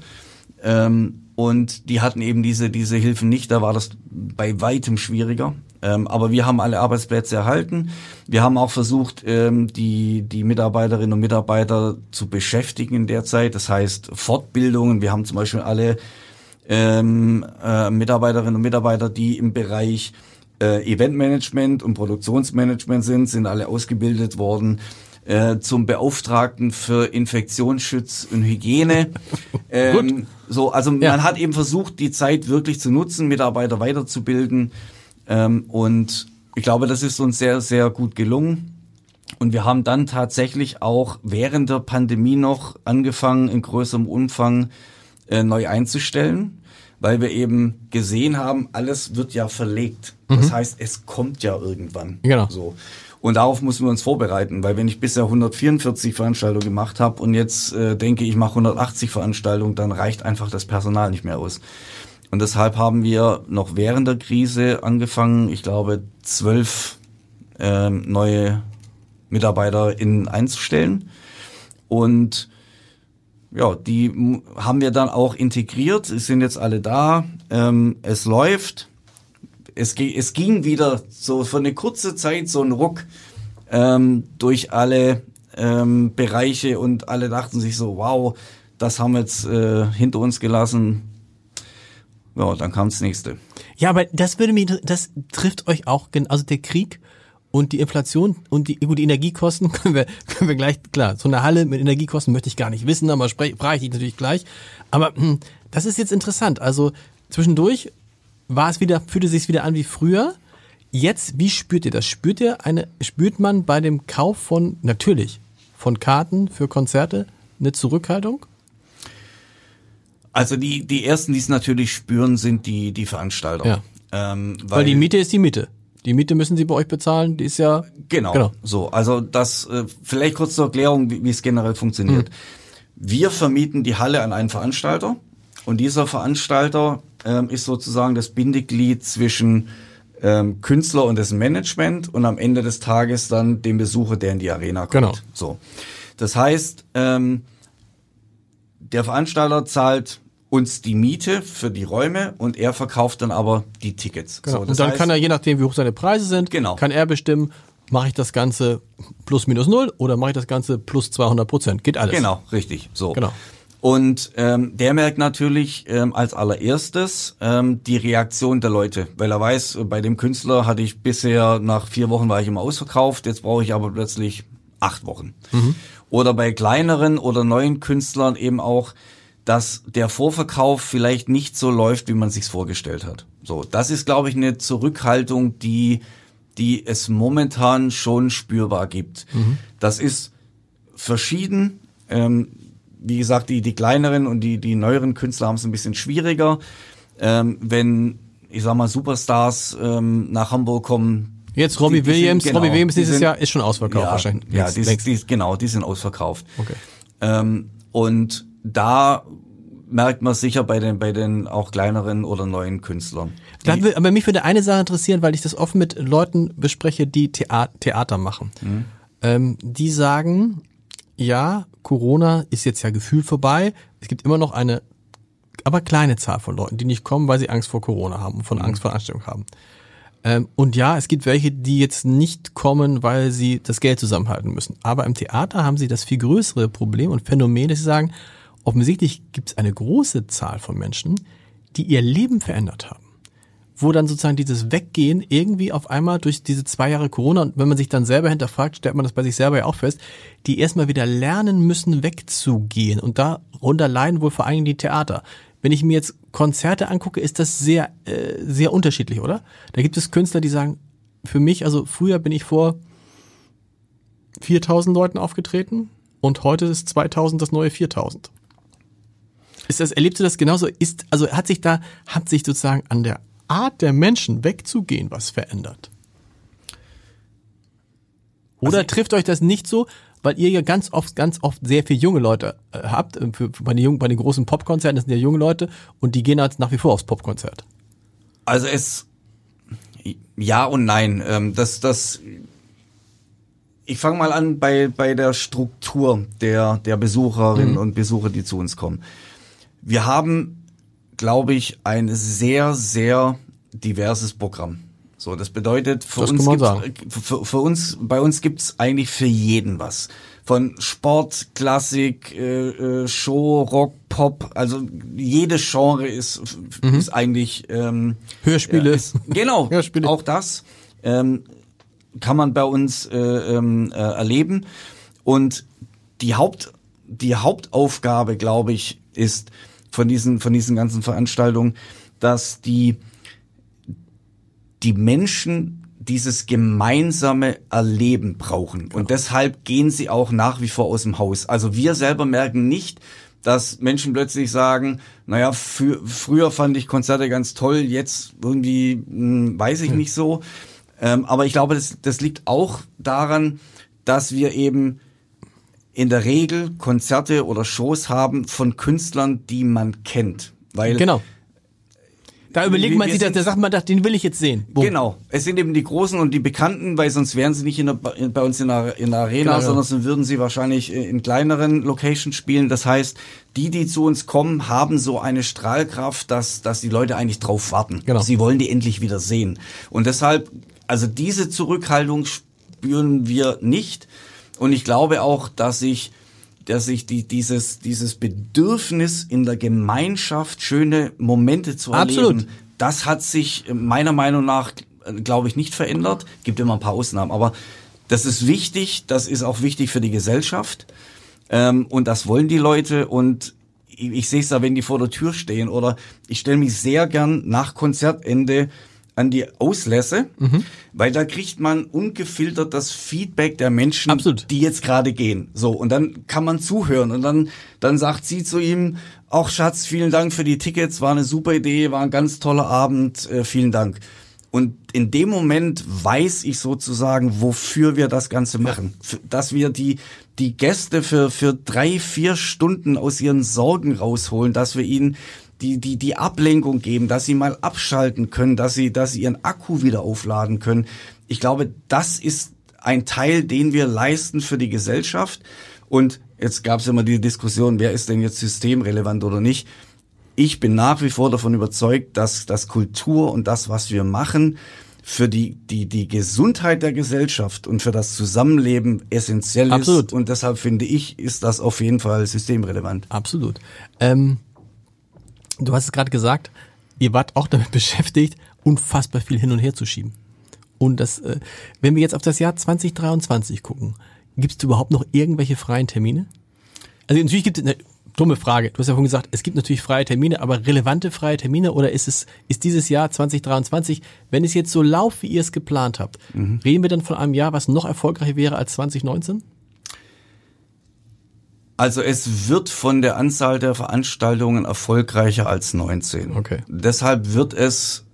Ähm, und die hatten eben diese, diese Hilfen nicht, da war das bei weitem schwieriger. Ähm, aber wir haben alle Arbeitsplätze erhalten. Wir haben auch versucht, ähm, die, die Mitarbeiterinnen und Mitarbeiter zu beschäftigen in der Zeit. Das heißt Fortbildungen. Wir haben zum Beispiel alle ähm, äh, Mitarbeiterinnen und Mitarbeiter, die im Bereich äh, Eventmanagement und Produktionsmanagement sind, sind alle ausgebildet worden äh, zum Beauftragten für Infektionsschutz und Hygiene. <laughs> ähm, so, also Ja. man hat eben versucht, die Zeit wirklich zu nutzen, Mitarbeiter weiterzubilden. Ähm, und ich glaube, das ist uns sehr, sehr gut gelungen. Und wir haben dann tatsächlich auch während der Pandemie noch angefangen, in größerem Umfang äh, neu einzustellen, weil wir eben gesehen haben, alles wird ja verlegt. Das heißt, es kommt ja irgendwann. Genau. So. Und darauf müssen wir uns vorbereiten, weil wenn ich bisher 144 Veranstaltungen gemacht habe und jetzt äh, denke, ich mache 180 Veranstaltungen, dann reicht einfach das Personal nicht mehr aus. Und deshalb haben wir noch während der Krise angefangen, ich glaube, zwölf ähm, neue MitarbeiterInnen einzustellen. Und ja, die haben wir dann auch integriert. Sie sind jetzt alle da. Ähm, es läuft es, es ging wieder so für eine kurze Zeit so ein Ruck ähm, durch alle ähm, Bereiche und alle dachten sich so, wow, das haben wir jetzt äh, hinter uns gelassen. Ja, dann kam das nächste. Ja, aber das würde mich, das trifft euch auch, also der Krieg und die Inflation und die, gut, die Energiekosten <laughs> können wir, können wir gleich, klar, so eine Halle mit Energiekosten möchte ich gar nicht wissen, aber frage ich dich natürlich gleich. Aber hm, das ist jetzt interessant. Also zwischendurch war es wieder, fühlte sich wieder an wie früher. Jetzt, wie spürt ihr das? Spürt ihr eine, spürt man bei dem Kauf von, natürlich, von Karten für Konzerte eine Zurückhaltung? Also die, die ersten, die es natürlich spüren, sind die, die Veranstalter. Ja. Ähm, weil, weil die Miete ist die Miete. Die Miete müssen sie bei euch bezahlen, die ist ja. Genau. genau. So, also das, äh, vielleicht kurz zur Erklärung, wie, wie es generell funktioniert. Mhm. Wir vermieten die Halle an einen Veranstalter und dieser Veranstalter ähm, ist sozusagen das Bindeglied zwischen ähm, Künstler und dessen Management und am Ende des Tages dann dem Besucher, der in die Arena kommt. Genau. So. Das heißt, ähm, der Veranstalter zahlt uns die Miete für die Räume und er verkauft dann aber die Tickets. Genau. So, und dann heißt, kann er, je nachdem, wie hoch seine Preise sind, genau. kann er bestimmen, mache ich das Ganze plus minus null oder mache ich das Ganze plus 200 Prozent. Geht alles. Genau, richtig. So. Genau. Und ähm, der merkt natürlich ähm, als allererstes ähm, die Reaktion der Leute, weil er weiß, bei dem Künstler hatte ich bisher nach vier Wochen war ich immer ausverkauft, jetzt brauche ich aber plötzlich acht Wochen. Mhm. Oder bei kleineren oder neuen Künstlern eben auch, dass der Vorverkauf vielleicht nicht so läuft, wie man sich's vorgestellt hat. So, das ist, glaube ich, eine Zurückhaltung, die die es momentan schon spürbar gibt. Mhm. Das ist verschieden. Ähm, wie gesagt, die, die kleineren und die, die neueren Künstler haben es ein bisschen schwieriger. Ähm, wenn, ich sag mal, Superstars ähm, nach Hamburg kommen. Jetzt Robbie die, die Williams, sind, genau, Robbie Williams dieses sind, Jahr ist schon ausverkauft ja, wahrscheinlich. Ja, die, die, genau, die sind ausverkauft. Okay. Ähm, und da merkt man sicher bei den, bei den auch kleineren oder neuen Künstlern. Will, aber mich würde eine Sache interessieren, weil ich das oft mit Leuten bespreche, die Theater machen. Mhm. Ähm, die sagen, ja, Corona ist jetzt ja gefühlt vorbei. Es gibt immer noch eine, aber kleine Zahl von Leuten, die nicht kommen, weil sie Angst vor Corona haben und von mhm. Angst vor Ansteckung haben. Ähm, und ja, es gibt welche, die jetzt nicht kommen, weil sie das Geld zusammenhalten müssen. Aber im Theater haben sie das viel größere Problem und Phänomen, dass sie sagen, offensichtlich gibt es eine große Zahl von Menschen, die ihr Leben verändert haben wo dann sozusagen dieses Weggehen irgendwie auf einmal durch diese zwei Jahre Corona und wenn man sich dann selber hinterfragt, stellt man das bei sich selber ja auch fest, die erstmal wieder lernen müssen, wegzugehen und darunter leiden wohl vor allem die Theater. Wenn ich mir jetzt Konzerte angucke, ist das sehr, äh, sehr unterschiedlich, oder? Da gibt es Künstler, die sagen, für mich, also früher bin ich vor 4000 Leuten aufgetreten und heute ist 2000 das neue 4000. Ist das, erlebst du das genauso? Ist, also hat sich da, hat sich sozusagen an der Art der Menschen wegzugehen was verändert? Oder also, trifft euch das nicht so, weil ihr ja ganz oft, ganz oft sehr viele junge Leute äh, habt. Äh, für, bei, den jungen, bei den großen Popkonzerten sind ja junge Leute und die gehen halt nach wie vor aufs Popkonzert. Also es ja und nein. Ähm, das, das, ich fange mal an bei, bei der Struktur der, der Besucherinnen mhm. und Besucher, die zu uns kommen. Wir haben glaube ich, ein sehr, sehr diverses Programm. So, das bedeutet, für das uns gibt's, für, für, uns, bei uns gibt's eigentlich für jeden was. Von Sport, Klassik, äh, äh, Show, Rock, Pop, also jedes Genre ist, mhm. ist eigentlich ähm, Hörspiele. Äh, ist, genau, <laughs> Hörspiele. auch das ähm, kann man bei uns äh, ähm, äh, erleben. Und die Haupt, die Hauptaufgabe, glaube ich, ist von diesen, von diesen ganzen Veranstaltungen, dass die, die Menschen dieses gemeinsame Erleben brauchen. Genau. Und deshalb gehen sie auch nach wie vor aus dem Haus. Also wir selber merken nicht, dass Menschen plötzlich sagen, naja, für, früher fand ich Konzerte ganz toll, jetzt irgendwie mh, hm, weiß ich hm. nicht so. Ähm, aber ich glaube, das, das liegt auch daran, dass wir eben in der Regel Konzerte oder Shows haben von Künstlern, die man kennt. Weil genau. Da überlegt man sich, da sagt man, den will ich jetzt sehen. Boom. Genau. Es sind eben die Großen und die Bekannten, weil sonst wären sie nicht in der, bei uns in der, in der Arena, genau, sondern ja. würden sie wahrscheinlich in kleineren Locations spielen. Das heißt, die, die zu uns kommen, haben so eine Strahlkraft, dass, dass die Leute eigentlich drauf warten. Genau. Sie wollen die endlich wieder sehen. Und deshalb, also diese Zurückhaltung spüren wir nicht. Und ich glaube auch, dass ich dass ich die, dieses, dieses Bedürfnis in der Gemeinschaft schöne Momente zu erleben, Absolut. das hat sich meiner Meinung nach, glaube ich, nicht verändert. Gibt immer ein paar Ausnahmen, aber das ist wichtig, das ist auch wichtig für die Gesellschaft ähm, und das wollen die Leute und ich, ich sehe es da, wenn die vor der Tür stehen oder ich stelle mich sehr gern nach Konzertende an die Auslässe, mhm. weil da kriegt man ungefiltert das Feedback der Menschen, Absolut. die jetzt gerade gehen. So und dann kann man zuhören und dann dann sagt sie zu ihm, auch Schatz, vielen Dank für die Tickets, war eine super Idee, war ein ganz toller Abend, äh, vielen Dank. Und in dem Moment weiß ich sozusagen, wofür wir das Ganze machen, dass wir die die Gäste für für drei vier Stunden aus ihren Sorgen rausholen, dass wir ihnen die, die, die Ablenkung geben, dass sie mal abschalten können, dass sie, dass sie ihren Akku wieder aufladen können. Ich glaube, das ist ein Teil, den wir leisten für die Gesellschaft. Und jetzt gab es immer die Diskussion, wer ist denn jetzt systemrelevant oder nicht. Ich bin nach wie vor davon überzeugt, dass, dass Kultur und das, was wir machen, für die, die, die Gesundheit der Gesellschaft und für das Zusammenleben essentiell Absolut. ist. Und deshalb finde ich, ist das auf jeden Fall systemrelevant. Absolut. Ähm, Du hast es gerade gesagt, ihr wart auch damit <laughs> beschäftigt, unfassbar viel hin und her zu schieben. Und das, äh, wenn wir jetzt auf das Jahr 2023 gucken, gibt es überhaupt noch irgendwelche freien Termine? Also natürlich gibt es eine dumme Frage. Du hast ja vorhin gesagt, es gibt natürlich freie Termine, aber relevante freie Termine oder ist es, ist dieses Jahr 2023, wenn es jetzt so lauft, wie ihr es geplant habt, mhm. reden wir dann von einem Jahr, was noch erfolgreicher wäre als 2019? Also es wird von der Anzahl der Veranstaltungen erfolgreicher als 19. Okay. Deshalb wird es,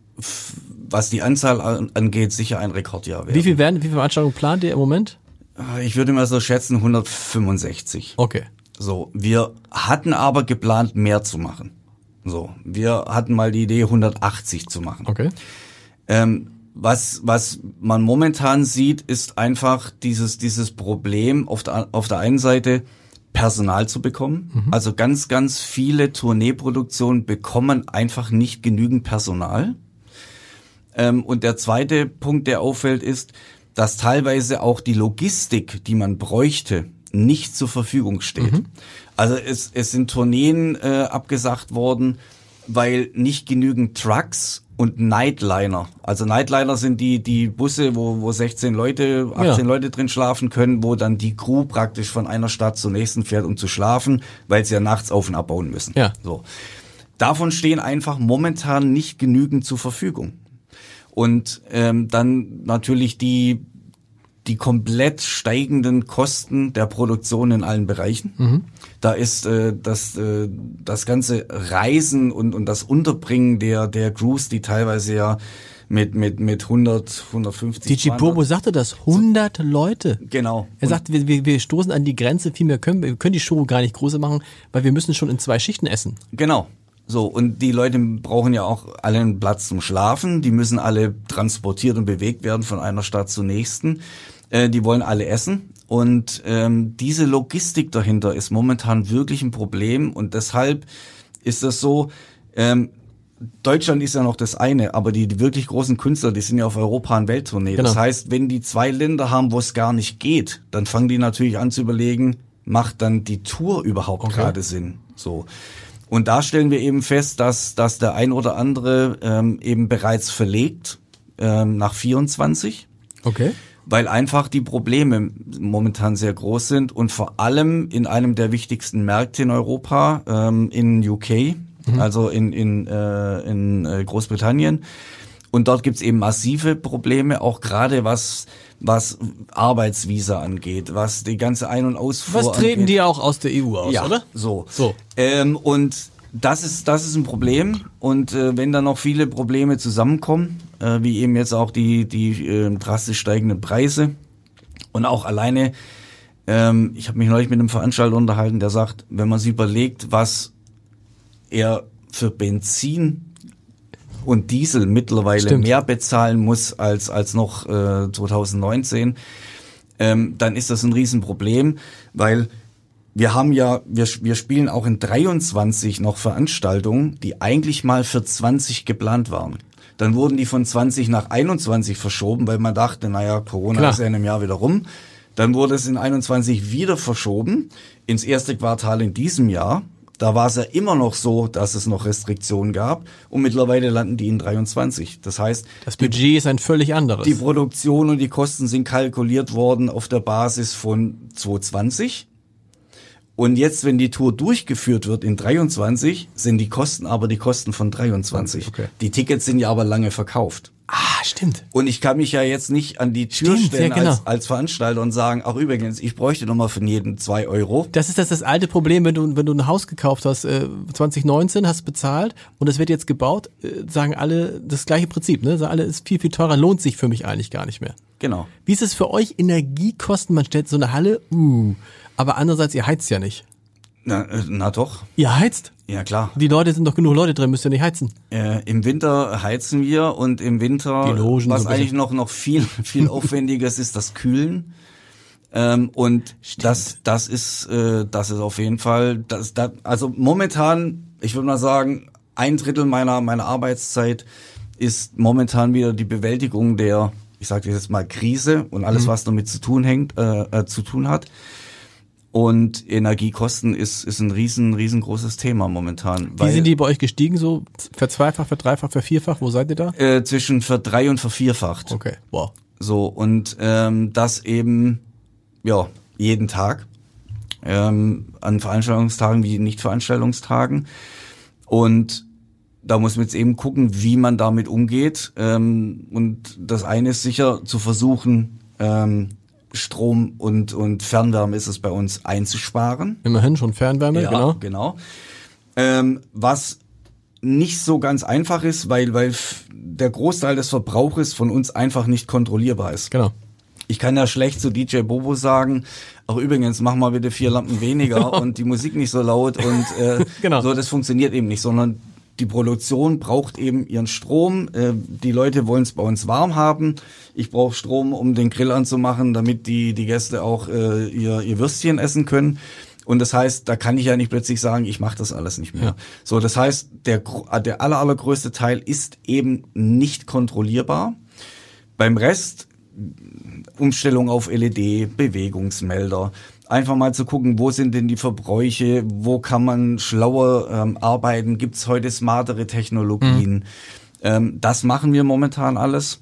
was die Anzahl angeht, sicher ein Rekordjahr werden. Wie viel werden, wie viele Veranstaltungen plant ihr im Moment? Äh, ich würde mal so schätzen 165. Okay. So, wir hatten aber geplant, mehr zu machen. So, wir hatten mal die Idee, 180 zu machen. Okay. Ähm, was, was man momentan sieht, ist einfach dieses, dieses Problem auf der, auf der einen Seite, Personal zu bekommen. Mhm. Also ganz, ganz viele Tourneeproduktionen bekommen einfach nicht genügend Personal. Ähm, und der zweite Punkt, der auffällt, ist, dass teilweise auch die Logistik, die man bräuchte, nicht zur Verfügung steht. Mhm. Also es, es sind Tourneen äh, abgesagt worden, weil nicht genügend Trucks und Nightliner. Also Nightliner sind die, die Busse, wo, wo 16 Leute, 18 ja. Leute drin schlafen können, wo dann die Crew praktisch von einer Stadt zur nächsten fährt, um zu schlafen, weil sie ja nachts auf und abbauen müssen. Ja. So. Davon stehen einfach momentan nicht genügend zur Verfügung. Und ähm, dann natürlich die die komplett steigenden Kosten der Produktion in allen Bereichen. Mhm. Da ist äh, das, äh, das ganze Reisen und, und das Unterbringen der, der Crews, die teilweise ja mit, mit, mit 100, 150. DJ Bobo sagte das, 100 Leute. Genau. Er sagt, wir, wir, wir stoßen an die Grenze, viel mehr können wir, können die Show gar nicht größer machen, weil wir müssen schon in zwei Schichten essen. Genau. So, und die Leute brauchen ja auch alle einen Platz zum Schlafen. Die müssen alle transportiert und bewegt werden von einer Stadt zur nächsten. Äh, die wollen alle essen. Und ähm, diese Logistik dahinter ist momentan wirklich ein Problem. Und deshalb ist das so, ähm, Deutschland ist ja noch das eine, aber die, die wirklich großen Künstler, die sind ja auf Europa- und Welttournee. Genau. Das heißt, wenn die zwei Länder haben, wo es gar nicht geht, dann fangen die natürlich an zu überlegen, macht dann die Tour überhaupt okay. gerade Sinn? So. Und da stellen wir eben fest, dass, dass der ein oder andere ähm, eben bereits verlegt ähm, nach 24. Okay weil einfach die Probleme momentan sehr groß sind und vor allem in einem der wichtigsten Märkte in Europa, ähm, in UK, mhm. also in, in, äh, in äh, Großbritannien. Und dort gibt's eben massive Probleme, auch gerade was was Arbeitsvisa angeht, was die ganze Ein- und Ausfuhr Was treten angeht. die auch aus der EU aus, ja, oder? So. so. Ähm, und das ist, das ist ein Problem. Und äh, wenn da noch viele Probleme zusammenkommen, äh, wie eben jetzt auch die, die äh, drastisch steigenden Preise. Und auch alleine, ähm, ich habe mich neulich mit einem Veranstalter unterhalten, der sagt, wenn man sich überlegt, was er für Benzin und Diesel mittlerweile Stimmt. mehr bezahlen muss als, als noch äh, 2019, ähm, dann ist das ein Riesenproblem, weil wir haben ja, wir, wir spielen auch in 23 noch Veranstaltungen, die eigentlich mal für 20 geplant waren. Dann wurden die von 20 nach 21 verschoben, weil man dachte, naja, Corona Klar. ist ja in einem Jahr wieder rum. Dann wurde es in 21 wieder verschoben ins erste Quartal in diesem Jahr. Da war es ja immer noch so, dass es noch Restriktionen gab und mittlerweile landen die in 23. Das heißt, Das Budget ist ein völlig anderes. die Produktion und die Kosten sind kalkuliert worden auf der Basis von 2020. Und jetzt, wenn die Tour durchgeführt wird in 23, sind die Kosten aber die Kosten von 23. Okay. Die Tickets sind ja aber lange verkauft. Ah, stimmt. Und ich kann mich ja jetzt nicht an die Tür Stimmt, stellen ja, genau. als, als Veranstalter und sagen, ach übrigens, ich bräuchte nochmal von jedem zwei Euro. Das ist das, das alte Problem, wenn du, wenn du ein Haus gekauft hast, äh, 2019 hast bezahlt und es wird jetzt gebaut, äh, sagen alle das gleiche Prinzip, ne? Sagen alle, ist viel, viel teurer, lohnt sich für mich eigentlich gar nicht mehr. Genau. Wie ist es für euch Energiekosten? Man stellt so eine Halle, uh, aber andererseits, ihr heizt ja nicht. Na, äh, na doch. Ihr heizt? Ja, klar. Die Leute sind doch genug Leute drin, müsst ihr nicht heizen. Äh, Im Winter heizen wir und im Winter, Die Logen was so eigentlich noch, noch viel, <laughs> viel aufwendiger ist, ist das Kühlen. Ähm, und das, das ist, äh, das ist auf jeden Fall, das, das, also momentan, ich würde mal sagen, ein Drittel meiner, meiner Arbeitszeit ist momentan wieder die Bewältigung der, ich sage jetzt mal Krise und Mhm. alles, was damit zu tun hängt, äh, äh, zu tun hat. Und Energiekosten ist, ist ein riesen, riesengroßes Thema momentan. Wie sind die bei euch gestiegen? So verzweifach, verdreifach, vervierfach? Wo seid ihr da? äh, zwischen verdrei- und vervierfacht. Okay, wow. So, und ähm, das eben, ja, jeden Tag. Ähm, an Veranstaltungstagen wie Nicht-Veranstaltungstagen. Und da muss man jetzt eben gucken, wie man damit umgeht. Ähm, und das eine ist sicher zu versuchen, ähm, Strom und, und Fernwärme ist es bei uns einzusparen. Immerhin schon Fernwärme, Ja, genau. genau. Ähm, was nicht so ganz einfach ist, weil, weil der Großteil des Verbrauches von uns einfach nicht kontrollierbar ist. Genau. Ich kann ja schlecht zu DJ Bobo sagen, ach übrigens, mach mal bitte vier Lampen weniger <laughs> und die Musik nicht so laut und äh, <laughs> Genau. so, das funktioniert eben nicht, sondern die Produktion braucht eben ihren Strom. Äh, die Leute wollen es bei uns warm haben. Ich brauche Strom, um den Grill anzumachen, damit die, die Gäste auch äh, ihr, ihr Würstchen essen können. Und das heißt, da kann ich ja nicht plötzlich sagen, ich mache das alles nicht mehr. Ja. So, das heißt, der, äh, der aller, allergrößte Teil ist eben nicht kontrollierbar. Beim Rest Umstellung auf LED, Bewegungsmelder. Einfach mal zu gucken, wo sind denn die Verbräuche, wo kann man schlauer ähm, arbeiten, gibt's heute smartere Technologien. Ähm, das machen wir momentan alles.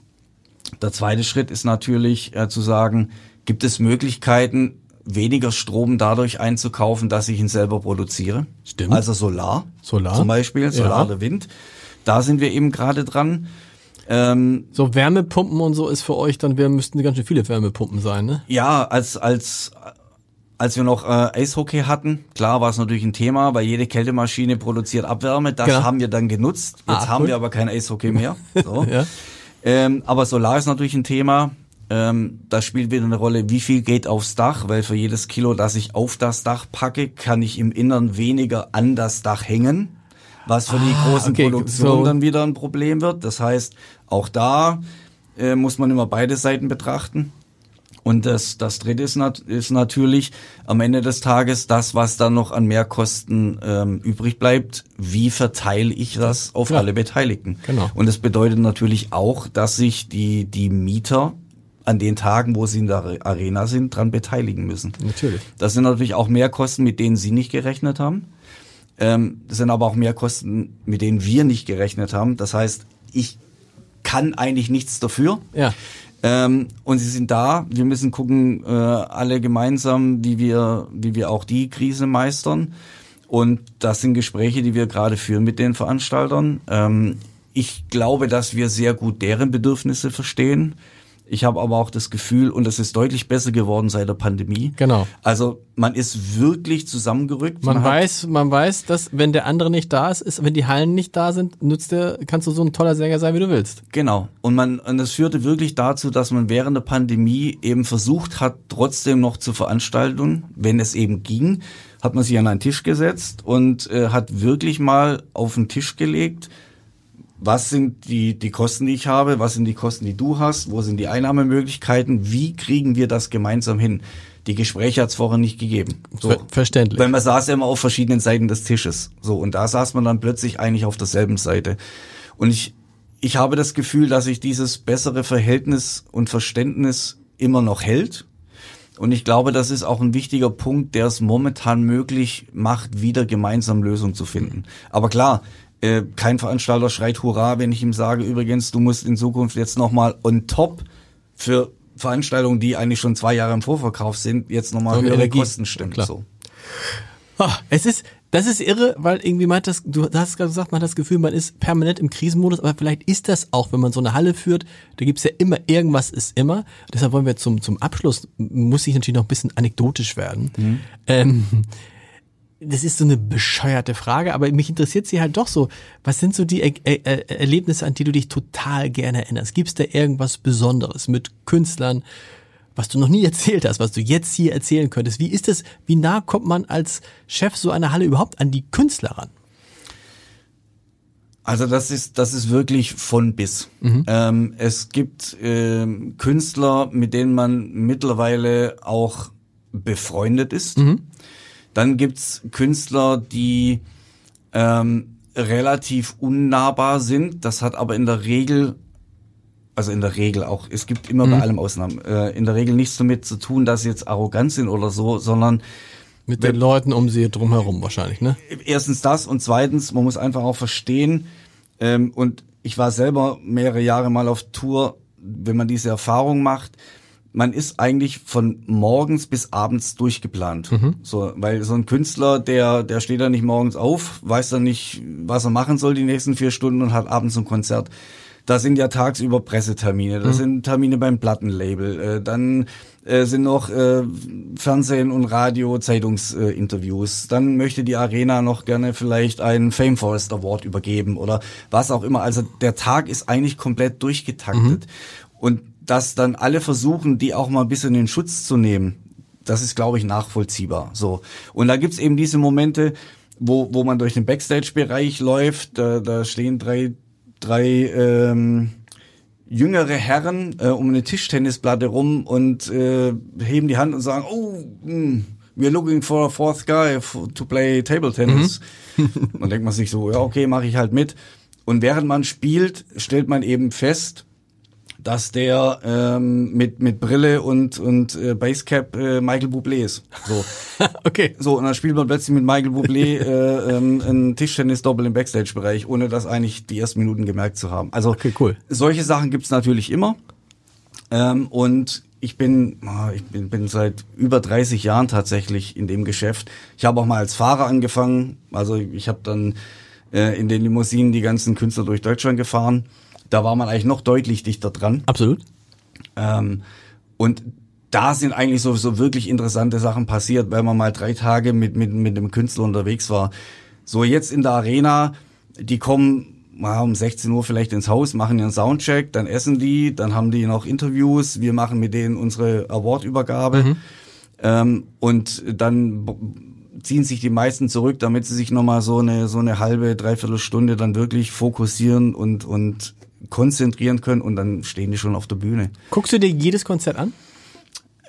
Der zweite Schritt ist natürlich äh, zu sagen, gibt es Möglichkeiten, weniger Strom dadurch einzukaufen, dass ich ihn selber produziere? Stimmt. Also Solar. Solar. Zum Beispiel, Solar Ja. oder Wind. Da sind wir eben gerade dran. Ähm, So Wärmepumpen und so ist für euch dann, wir müssten ganz schön viele Wärmepumpen sein, ne? Ja, als, als, als wir noch äh, Eishockey hatten, klar war es natürlich ein Thema, weil jede Kältemaschine produziert Abwärme. Das Genau. haben wir dann genutzt. Jetzt Ah, haben cool. wir aber kein Eishockey mehr. So. <laughs> Ja. ähm, aber Solar ist natürlich ein Thema. Ähm, das spielt wieder eine Rolle, wie viel geht aufs Dach, weil für jedes Kilo, das ich auf das Dach packe, kann ich im Innern weniger an das Dach hängen. Was für die Ah, großen okay, Produktionen so- dann wieder ein Problem wird. Das heißt, auch da äh, muss man immer beide Seiten betrachten. Und das, das dritte ist, nat ist natürlich am Ende des Tages das, was dann noch an Mehrkosten ähm, übrig bleibt. Wie verteile ich das auf Ja. alle Beteiligten? Genau. Und das bedeutet natürlich auch, dass sich die, die Mieter an den Tagen, wo sie in der Are- Arena sind, dran beteiligen müssen. Natürlich. Das sind natürlich auch Mehrkosten, mit denen sie nicht gerechnet haben. Ähm, das sind aber auch Mehrkosten, mit denen wir nicht gerechnet haben. Das heißt, ich kann eigentlich nichts dafür. Ja. Ähm, und sie sind da. Wir müssen gucken, äh, alle gemeinsam, wie wir, wie wir auch die Krise meistern. Und das sind Gespräche, die wir gerade führen mit den Veranstaltern. Ähm, ich glaube, dass wir sehr gut deren Bedürfnisse verstehen. Ich habe aber auch das Gefühl, und es ist deutlich besser geworden seit der Pandemie. Genau. Also man ist wirklich zusammengerückt. Man, man weiß, man weiß, dass wenn der andere nicht da ist, ist, wenn die Hallen nicht da sind, nützt der, kannst du so ein toller Sänger sein, wie du willst. Genau. Und man, und das führte wirklich dazu, dass man während der Pandemie eben versucht hat, trotzdem noch zu Veranstaltungen, wenn es eben ging, hat man sich an einen Tisch gesetzt und äh, hat wirklich mal auf den Tisch gelegt, was sind die, die Kosten, die ich habe, was sind die Kosten, die du hast, wo sind die Einnahmemöglichkeiten, wie kriegen wir das gemeinsam hin? Die Gespräche hat es vorher nicht gegeben. So. Verständlich. Weil man saß ja immer auf verschiedenen Seiten des Tisches. So, und da saß man dann plötzlich eigentlich auf derselben Seite. Und ich, ich habe das Gefühl, dass sich dieses bessere Verhältnis und Verständnis immer noch hält. Und ich glaube, das ist auch ein wichtiger Punkt, der es momentan möglich macht, wieder gemeinsam Lösungen zu finden. Aber klar, äh, kein Veranstalter schreit Hurra, wenn ich ihm sage, übrigens, du musst in Zukunft jetzt nochmal on top für Veranstaltungen, die eigentlich schon zwei Jahre im Vorverkauf sind, jetzt nochmal So, höhere Energie. Kosten stimmt. Klar. So. Ah, es ist, das ist irre, weil irgendwie meint das, du hast gerade gesagt, man hat das Gefühl, man ist permanent im Krisenmodus, aber vielleicht ist das auch, wenn man so eine Halle führt, da gibt's ja immer, irgendwas ist immer. Deshalb wollen wir zum, zum Abschluss, muss ich natürlich noch ein bisschen anekdotisch werden. Ähm, das ist so eine bescheuerte Frage, aber mich interessiert sie halt doch so. Was sind so die er er er Erlebnisse, an die du dich total gerne erinnerst? Gibt's da irgendwas Besonderes mit Künstlern, was du noch nie <laughs> erzählt hast, was du jetzt hier erzählen könntest? Wie ist das, wie nah kommt man als Chef so einer Halle überhaupt an die Künstler ran? Also das ist das ist wirklich von bis. Ähm, es gibt ähm, Künstler, mit denen man mittlerweile auch befreundet ist. Dann gibt's Künstler, die ähm, relativ unnahbar sind. Das hat aber in der Regel, also in der Regel auch, es gibt immer bei allem Ausnahmen, äh, in der Regel nichts damit zu tun, dass sie jetzt arrogant sind oder so, sondern Mit den Leuten um sie drumherum wahrscheinlich, ne? erstens das und zweitens, man muss einfach auch verstehen, ähm, und ich war selber mehrere Jahre mal auf Tour, wenn man diese Erfahrung macht, man ist eigentlich von morgens bis abends durchgeplant. So, weil so ein Künstler, der, der steht da nicht morgens auf, weiß dann nicht, was er machen soll die nächsten vier Stunden und hat abends ein Konzert. Da sind ja tagsüber Pressetermine, da sind Termine beim Plattenlabel, äh, dann äh, sind noch äh, Fernsehen und Radio, Zeitungsinterviews. Interviews. dann möchte die Arena noch gerne vielleicht einen Fame Forest Award übergeben oder was auch immer. Also der Tag ist eigentlich komplett durchgetaktet. Und dass dann alle versuchen, die auch mal ein bisschen in Schutz zu nehmen, das ist, glaube ich, nachvollziehbar. So. Und da gibt's eben diese Momente, wo, wo man durch den Backstage-Bereich läuft, da, da stehen drei, drei ähm, jüngere Herren äh, um eine Tischtennisplatte rum und äh, heben die Hand und sagen, oh, mm, we're looking for a fourth guy to play table tennis. Dann denkt man sich so, ja, okay, mache ich halt mit. Und während man spielt, stellt man eben fest, dass der ähm, mit mit Brille und und äh, Basecap äh, Michael Bublé ist. So, <laughs> Okay. so und dann spielt man plötzlich mit Michael Bublé <laughs> äh, ähm, ein Tischtennis-Doppel im Backstage-Bereich, ohne das eigentlich die ersten Minuten gemerkt zu haben. Also Okay, cool. solche Sachen gibt's natürlich immer. Ähm, und ich bin, ah, ich bin, bin seit über 30 Jahren tatsächlich in dem Geschäft. Ich habe auch mal als Fahrer angefangen. Also ich habe dann äh, in den Limousinen die ganzen Künstler durch Deutschland gefahren. Da war man eigentlich noch deutlich dichter dran. Absolut. Ähm, und da sind eigentlich so, so wirklich interessante Sachen passiert, weil man mal drei Tage mit, mit, mit dem Künstler unterwegs war. So jetzt in der Arena, die kommen mal um 16 Uhr vielleicht ins Haus, machen ihren Soundcheck, dann essen die, dann haben die noch Interviews, wir machen mit denen unsere Awardübergabe ähm, und dann ziehen sich die meisten zurück, damit sie sich nochmal so eine, so eine halbe, dreiviertel Stunde dann wirklich fokussieren und, und konzentrieren können und dann stehen die schon auf der Bühne Guckst du dir jedes Konzert an?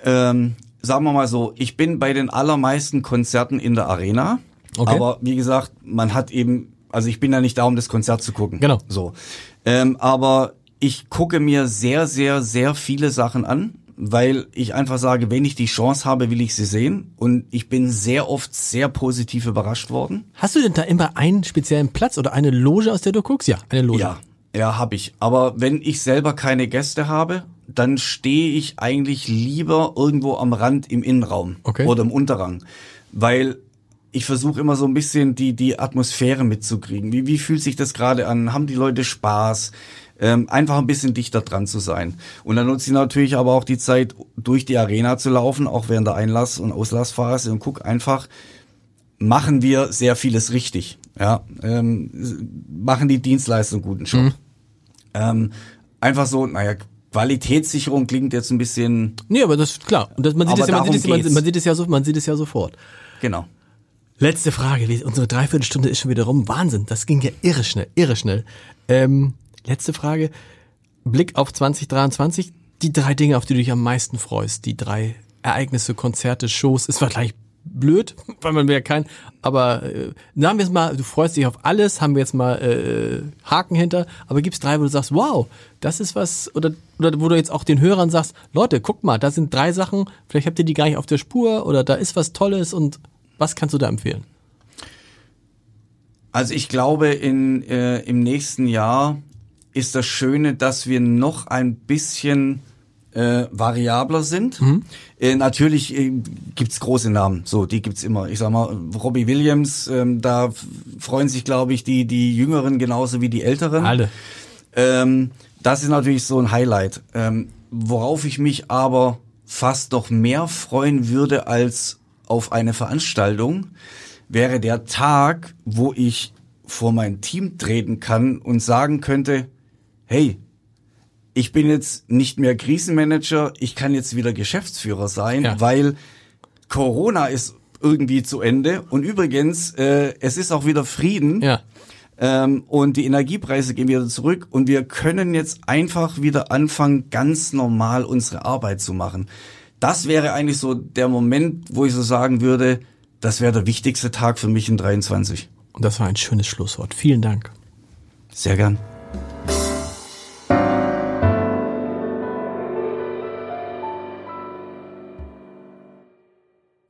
ähm, sagen wir mal so, ich bin bei den allermeisten Konzerten in der Arena. Okay. Aber wie gesagt, man hat eben, also ich bin ja nicht da, um das Konzert zu gucken. Genau. So. Ähm, aber ich gucke mir sehr, sehr, sehr viele Sachen an, weil ich einfach sage, wenn ich die Chance habe, will ich sie sehen. Und ich bin sehr oft sehr positiv überrascht worden. Hast du denn da immer einen speziellen Platz oder eine Loge, aus der du guckst? Ja, eine Loge. Ja, ja, habe ich. Aber wenn ich selber keine Gäste habe, dann stehe ich eigentlich lieber irgendwo am Rand im Innenraum Okay. oder im Unterrang, weil ich versuche immer so ein bisschen die die Atmosphäre mitzukriegen. Wie wie fühlt sich das gerade an? Haben die Leute Spaß? ähm, einfach ein bisschen dichter dran zu sein. Und dann nutze ich natürlich aber auch die Zeit, durch die Arena zu laufen, auch während der Einlass- und Auslassphase und guck einfach, machen wir sehr vieles richtig. Ja, ähm, machen die Dienstleister einen guten Job. Mhm. Ähm, einfach so, naja, Qualitätssicherung klingt jetzt ein bisschen. Nee, aber das ist klar. Und das, man, sieht es ja, man, sieht es, man, man, sieht es ja so, man sieht es ja sofort. Genau. Letzte Frage. Unsere Dreiviertelstunde ist schon wieder rum. Wahnsinn. Das ging ja irre schnell, irre schnell. Ähm, letzte Frage. Blick auf 2023. Die drei Dinge, auf die du dich am meisten freust. Die drei Ereignisse, Konzerte, Shows. Ist vielleicht blöd, <laughs> weil man ja kein, aber äh, sagen wir es mal, du freust dich auf alles, haben wir jetzt mal äh, Haken hinter, aber gibt's drei, wo du sagst, wow, das ist was, oder, oder wo du jetzt auch den Hörern sagst, Leute, guck mal, da sind drei Sachen, vielleicht habt ihr die gar nicht auf der Spur oder da ist was Tolles und was kannst du da empfehlen? Also ich glaube, in, äh, im nächsten Jahr ist das Schöne, dass wir noch ein bisschen äh, variabler sind. Mhm. Äh, natürlich äh, gibt's große Namen, so die gibt's immer. Ich sag mal, Robbie Williams, ähm, da freuen sich, glaube ich, die die Jüngeren genauso wie die Älteren. Alle. Ähm, das ist natürlich so ein Highlight. Ähm, worauf ich mich aber fast noch mehr freuen würde als auf eine Veranstaltung, wäre der Tag, wo ich vor mein Team treten kann und sagen könnte, hey, ich bin jetzt nicht mehr Krisenmanager, ich kann jetzt wieder Geschäftsführer sein, ja. weil Corona ist irgendwie zu Ende und übrigens, äh, es ist auch wieder Frieden. Ja. Ähm, und die Energiepreise gehen wieder zurück und wir können jetzt einfach wieder anfangen, ganz normal unsere Arbeit zu machen. Das wäre eigentlich so der Moment, wo ich so sagen würde, das wäre der wichtigste Tag für mich in 23. Und das war ein schönes Schlusswort. Vielen Dank. Sehr gern.